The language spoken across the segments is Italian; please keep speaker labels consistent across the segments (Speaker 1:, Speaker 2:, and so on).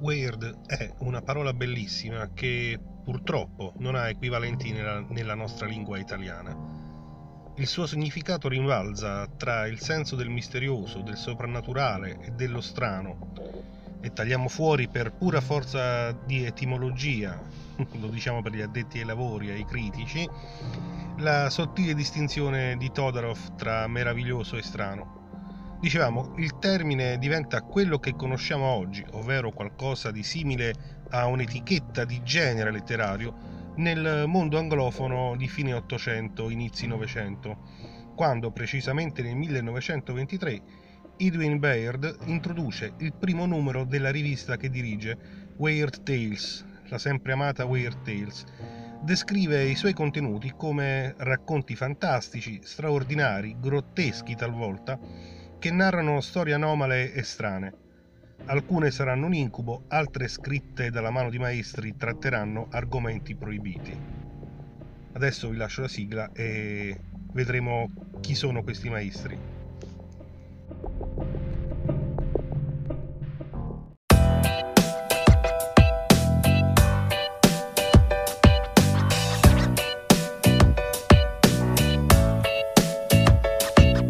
Speaker 1: Weird è una parola bellissima che purtroppo non ha equivalenti nella, nella nostra lingua italiana. Il suo significato rinvalza tra il senso del misterioso, del soprannaturale e dello strano, e tagliamo fuori per pura forza di etimologia, lo diciamo per gli addetti ai lavori, ai critici, la sottile distinzione di Todorov tra meraviglioso e strano. Dicevamo, il termine diventa quello che conosciamo oggi, ovvero qualcosa di simile a un'etichetta di genere letterario nel mondo anglofono di fine Ottocento, inizi Novecento, quando precisamente nel 1923 Edwin Baird introduce il primo numero della rivista che dirige, Weird Tales, la sempre amata Weird Tales. Descrive i suoi contenuti come racconti fantastici, straordinari, grotteschi talvolta, che narrano storie anomale e strane. Alcune saranno un incubo, altre scritte dalla mano di maestri tratteranno argomenti proibiti. Adesso vi lascio la sigla e vedremo chi sono questi maestri.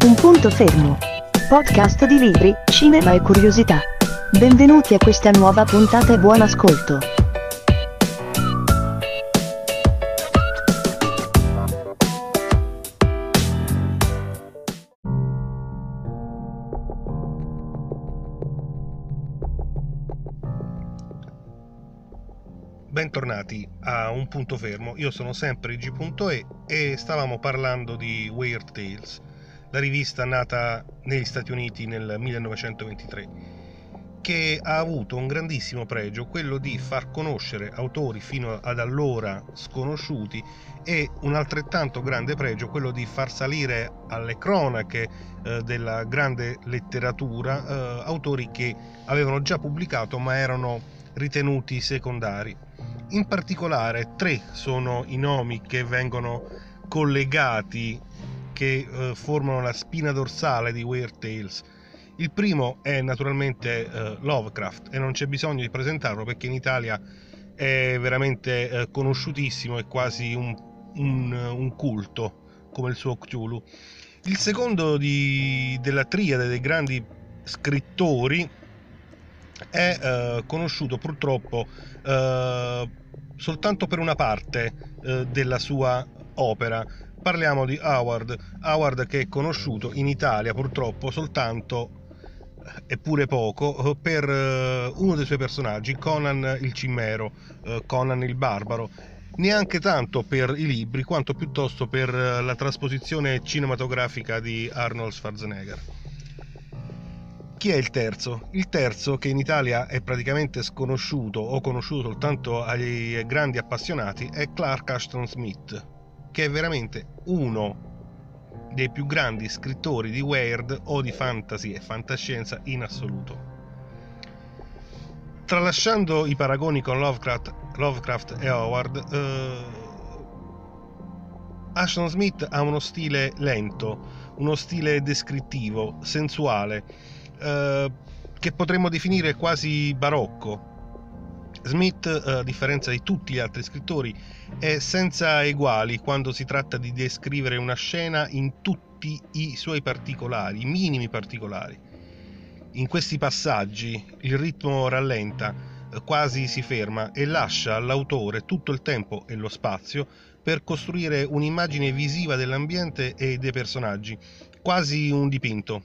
Speaker 2: Un punto fermo podcast di libri, cinema e curiosità. Benvenuti a questa nuova puntata e buon ascolto.
Speaker 1: Bentornati a un punto fermo, io sono sempre G.E e stavamo parlando di Weird Tales la rivista nata negli Stati Uniti nel 1923, che ha avuto un grandissimo pregio, quello di far conoscere autori fino ad allora sconosciuti e un altrettanto grande pregio, quello di far salire alle cronache eh, della grande letteratura eh, autori che avevano già pubblicato ma erano ritenuti secondari. In particolare tre sono i nomi che vengono collegati che eh, formano la spina dorsale di Weird Tales. Il primo è naturalmente eh, Lovecraft e non c'è bisogno di presentarlo perché in Italia è veramente eh, conosciutissimo, è quasi un, un, un, culto come il suo Cthulhu. Il secondo di, della triade dei grandi scrittori è eh, conosciuto purtroppo eh, soltanto per una parte eh, della sua opera, Parliamo di Howard, Howard che è conosciuto in Italia purtroppo soltanto eppure poco per eh, uno dei suoi personaggi, Conan il cimmero, eh, Conan il barbaro. Neanche tanto per i libri quanto piuttosto per eh, la trasposizione cinematografica di Arnold Schwarzenegger. Chi è il terzo? Il terzo, che in Italia è praticamente sconosciuto o conosciuto soltanto ai grandi appassionati, è Clark Ashton Smith, che è veramente uno dei più grandi scrittori di weird o di fantasy e fantascienza in assoluto. Tralasciando i paragoni con Lovecraft, Lovecraft e Howard, eh, Ashton Smith ha uno stile lento, uno stile descrittivo, sensuale, eh, che potremmo definire quasi barocco, Smith, eh, a differenza di tutti gli altri scrittori, è senza eguali quando si tratta di descrivere una scena in tutti i suoi particolari, minimi particolari. In questi passaggi il ritmo rallenta, eh, quasi si ferma e lascia all'autore tutto il tempo e lo spazio per costruire un'immagine visiva dell'ambiente e dei personaggi, quasi un dipinto.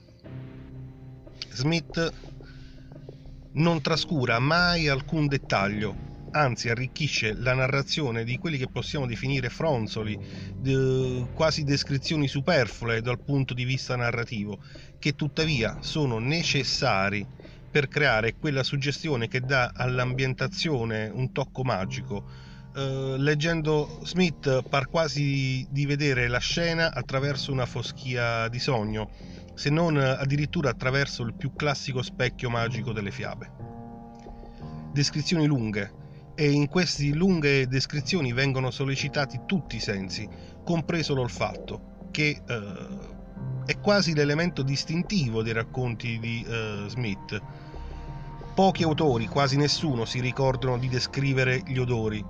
Speaker 1: Smith non trascura mai alcun dettaglio, anzi arricchisce la narrazione di quelli che possiamo definire fronzoli, de, quasi descrizioni superflue dal punto di vista narrativo, che tuttavia sono necessari per creare quella suggestione che dà all'ambientazione un tocco magico. Uh, leggendo Smith par quasi di vedere la scena attraverso una foschia di sogno se non addirittura attraverso il più classico specchio magico delle fiabe. Descrizioni lunghe, e in queste lunghe descrizioni vengono sollecitati tutti i sensi, compreso l'olfatto, che eh, è quasi l'elemento distintivo dei racconti di eh, Smith. Pochi autori, quasi nessuno, si ricordano di descrivere gli odori.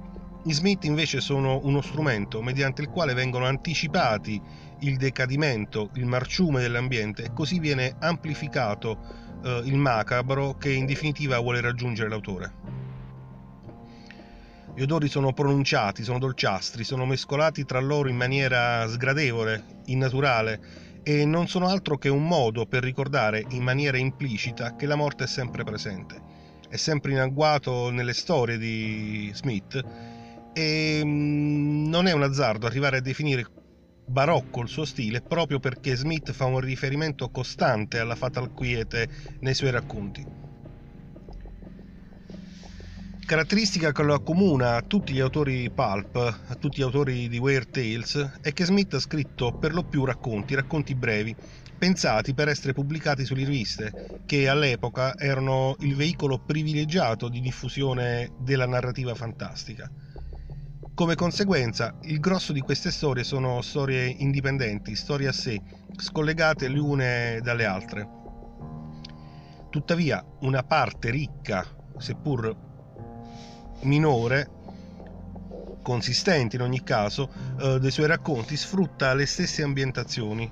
Speaker 1: Gli Smith invece sono uno strumento mediante il quale vengono anticipati il decadimento, il marciume dell'ambiente e così viene amplificato eh, il macabro che in definitiva vuole raggiungere l'autore. Gli odori sono pronunciati, sono dolciastri, sono mescolati tra loro in maniera sgradevole, innaturale e non sono altro che un modo per ricordare in maniera implicita che la morte è sempre presente. È sempre in agguato nelle storie di Smith e mm, non è un azzardo arrivare a definire barocco il suo stile proprio perché Smith fa un riferimento costante alla fatal quiete nei suoi racconti. Caratteristica che lo accomuna a tutti gli autori pulp, a tutti gli autori di Weird Tales, è che Smith ha scritto per lo più racconti, racconti brevi, pensati per essere pubblicati sulle riviste, che all'epoca erano il veicolo privilegiato di diffusione della narrativa fantastica. Come conseguenza, il grosso di queste storie sono storie indipendenti, storie a sé, scollegate le une dalle altre. Tuttavia, una parte ricca, seppur minore consistente in ogni caso eh, dei suoi racconti sfrutta le stesse ambientazioni.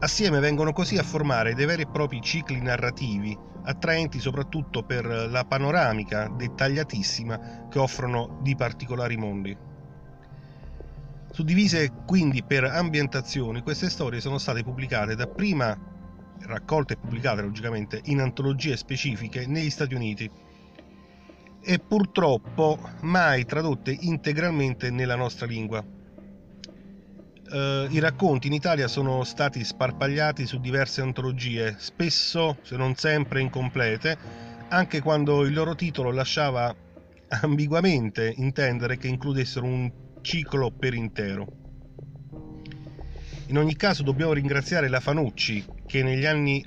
Speaker 1: Assieme vengono così a formare dei veri e propri cicli narrativi, attraenti soprattutto per la panoramica dettagliatissima che offrono di particolari mondi. Suddivise quindi per ambientazioni, queste storie sono state pubblicate dapprima raccolte e pubblicate logicamente in antologie specifiche negli Stati Uniti e purtroppo mai tradotte integralmente nella nostra lingua. Uh, I racconti in Italia sono stati sparpagliati su diverse antologie, spesso, se non sempre, incomplete, anche quando il loro titolo lasciava ambiguamente intendere che includessero un ciclo per intero. In ogni caso dobbiamo ringraziare la Fanucci che negli anni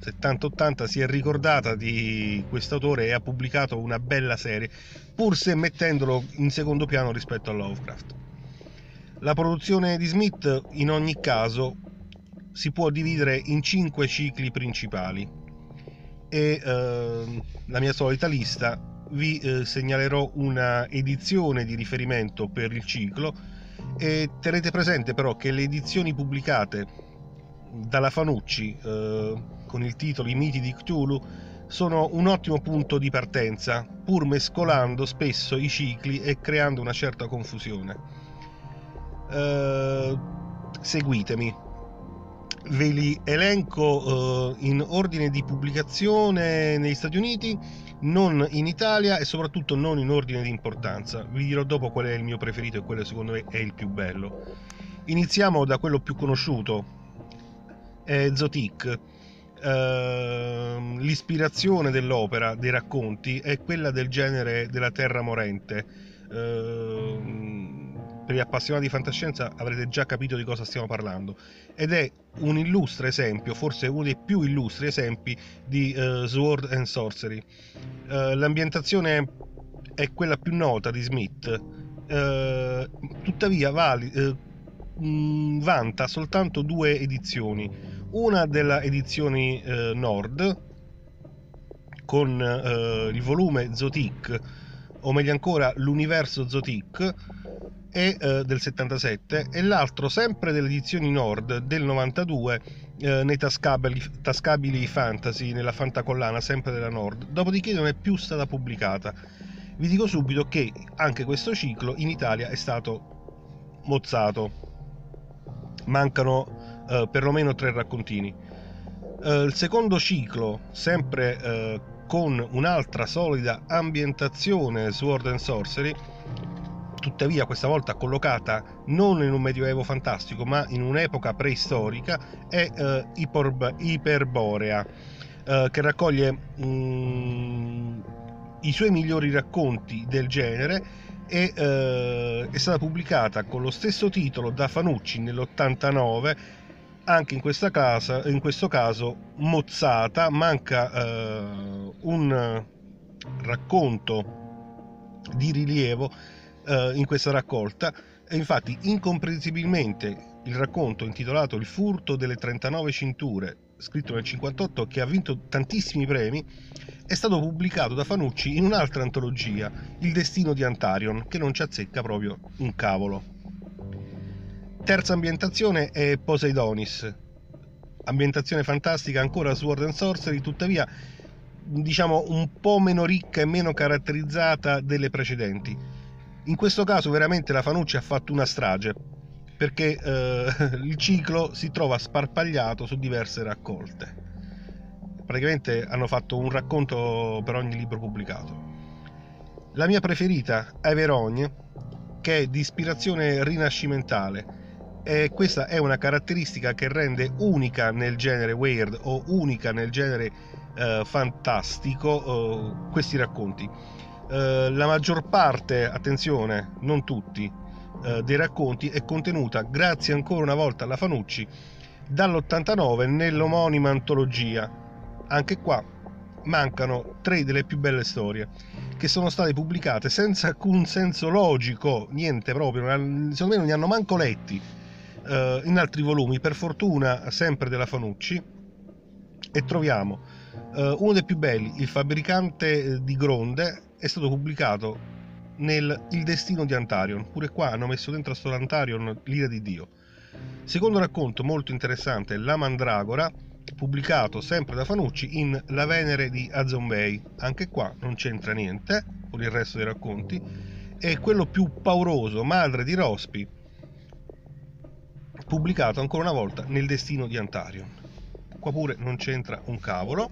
Speaker 1: 70-80 si è ricordata di questo autore e ha pubblicato una bella serie, pur se mettendolo in secondo piano rispetto a Lovecraft. La produzione di Smith in ogni caso si può dividere in cinque cicli principali e eh, la mia solita lista vi eh, segnalerò una edizione di riferimento per il ciclo e tenete presente però che le edizioni pubblicate dalla Fanucci eh, con il titolo I miti di Cthulhu sono un ottimo punto di partenza, pur mescolando spesso i cicli e creando una certa confusione. Uh, seguitemi, ve li elenco uh, in ordine di pubblicazione negli Stati Uniti, non in Italia e soprattutto non in ordine di importanza. Vi dirò dopo qual è il mio preferito e quello secondo me è il più bello. Iniziamo da quello più conosciuto, è Zotic Ehm, l'ispirazione dell'opera, dei racconti, è quella del genere della terra morente. Uh, per gli appassionati di fantascienza avrete già capito di cosa stiamo parlando. Ed è un illustre esempio, forse uno dei più illustri esempi di uh, Sword and Sorcery. Uh, l'ambientazione è quella più nota di Smith, tuttavia vali, vanta soltanto due edizioni. Una della edizioni eh, Nord con il volume Zotic o meglio ancora l'universo Zotic e, eh, del 77 e l'altro sempre delle edizioni Nord del 92 eh, nei tascabili, tascabili fantasy nella fantacollana sempre della Nord. Dopodiché non è più stata pubblicata. Vi dico subito che anche questo ciclo in Italia è stato mozzato. Mancano eh, perlomeno tre raccontini. Eh, il secondo ciclo, sempre eh, con un'altra solida ambientazione Sword and Sorcery, tuttavia questa volta collocata non in un medioevo fantastico ma in un'epoca preistorica, è eh, Iper, Iperborea, eh, che raccoglie mm, i suoi migliori racconti del genere e eh, è stata pubblicata con lo stesso titolo da Fanucci nell'89 anche in, casa, in questo caso mozzata, manca eh, un racconto di rilievo eh, in questa raccolta e infatti incomprensibilmente il racconto intitolato Il furto delle 39 cinture scritto nel 58 che ha vinto tantissimi premi è stato pubblicato da Fanucci in un'altra antologia, Il destino di Antarion, che non ci azzecca proprio un cavolo. Terza ambientazione è Poseidonis, ambientazione fantastica ancora Sword and Sorcery, tuttavia diciamo un po' meno ricca e meno caratterizzata delle precedenti. In questo caso veramente la Fanucci ha fatto una strage, perché eh, il ciclo si trova sparpagliato su diverse raccolte. Praticamente hanno fatto un racconto per ogni libro pubblicato. La mia preferita è Verogne, che è di ispirazione rinascimentale e questa è una caratteristica che rende unica nel genere weird o unica nel genere eh, fantastico eh, questi racconti. Eh, la maggior parte, attenzione, non tutti, eh, dei racconti è contenuta, grazie ancora una volta alla Fanucci, dall'89 nell'omonima antologia. Anche qua mancano tre delle più belle storie che sono state pubblicate senza alcun senso logico, niente proprio, secondo me non li hanno manco letti eh, in altri volumi, per fortuna sempre della Fanucci, e troviamo eh, uno dei più belli, Il fabbricante eh, di Gronde, è stato pubblicato nel Il destino di Antarion. Pure qua hanno messo dentro a sto Antarion l'ira di Dio. Secondo racconto molto interessante, La Mandragora, pubblicato sempre da Fanucci in La Venere di Azombei. Anche qua non c'entra niente con il resto dei racconti. E quello più pauroso, Madre di Rospi, pubblicato ancora una volta nel destino di Antarion. Qua pure non c'entra un cavolo.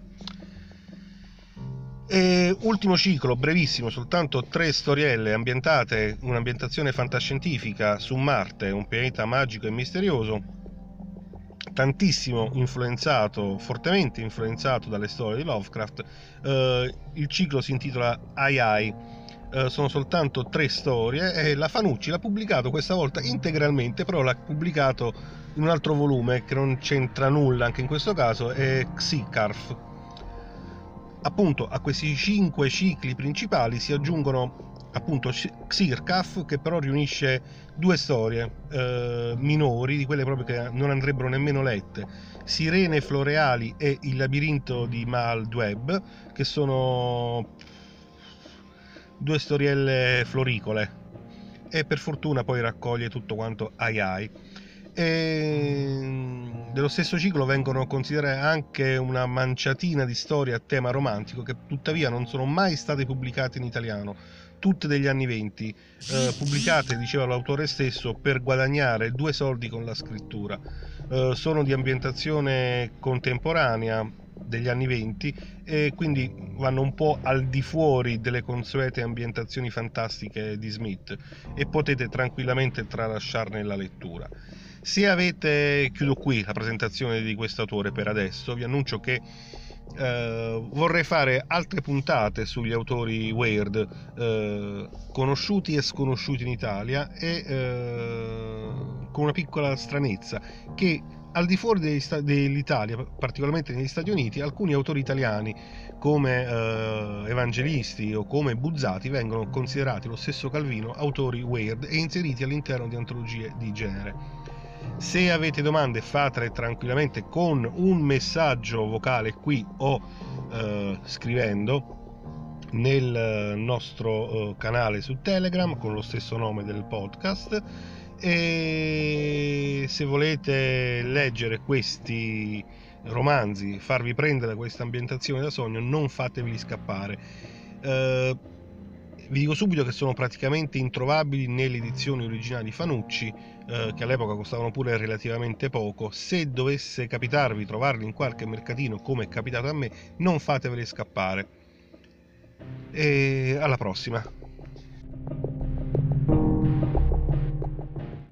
Speaker 1: E ultimo ciclo, brevissimo, soltanto tre storielle ambientate, un'ambientazione fantascientifica su Marte, un pianeta magico e misterioso, tantissimo influenzato, fortemente influenzato dalle storie di Lovecraft. Eh, il ciclo si intitola Ai Ai eh, sono soltanto tre storie e la Fanucci l'ha pubblicato questa volta integralmente, però l'ha pubblicato in un altro volume che non c'entra nulla anche in questo caso, è Xicarf. Appunto a questi cinque cicli principali si aggiungono appunto Xircaf che però riunisce due storie eh, minori di quelle proprio che non andrebbero nemmeno lette Sirene floreali e il labirinto di Maldweb che sono due storielle floricole e per fortuna poi raccoglie tutto quanto ai ai. E dello stesso ciclo vengono considerate anche una manciatina di storie a tema romantico che tuttavia non sono mai state pubblicate in italiano, tutte degli anni 20, eh, pubblicate, diceva l'autore stesso, per guadagnare due soldi con la scrittura. Eh, sono di ambientazione contemporanea, degli anni 20 e quindi vanno un po' al di fuori delle consuete ambientazioni fantastiche di Smith e potete tranquillamente tralasciarne la lettura. Se avete, chiudo qui la presentazione di questo autore per adesso, vi annuncio che Uh, vorrei fare altre puntate sugli autori weird uh, conosciuti e sconosciuti in Italia e uh, con una piccola stranezza che al di fuori dell'Italia, particolarmente negli Stati Uniti, alcuni autori italiani come eh, Evangelisti o come Buzzati vengono considerati lo stesso Calvino autori weird e inseriti all'interno di antologie di genere. Se avete domande fatele tranquillamente con un messaggio vocale qui o eh, scrivendo nel nostro eh, canale su Telegram con lo stesso nome del podcast e se volete leggere questi romanzi, farvi prendere questa ambientazione da sogno, non fatevi scappare. Eh, vi dico subito che sono praticamente introvabili nelle edizioni originali di Fanucci, eh, che all'epoca costavano pure relativamente poco. Se dovesse capitarvi trovarli in qualche mercatino, come è capitato a me, non fateveli scappare. E alla prossima!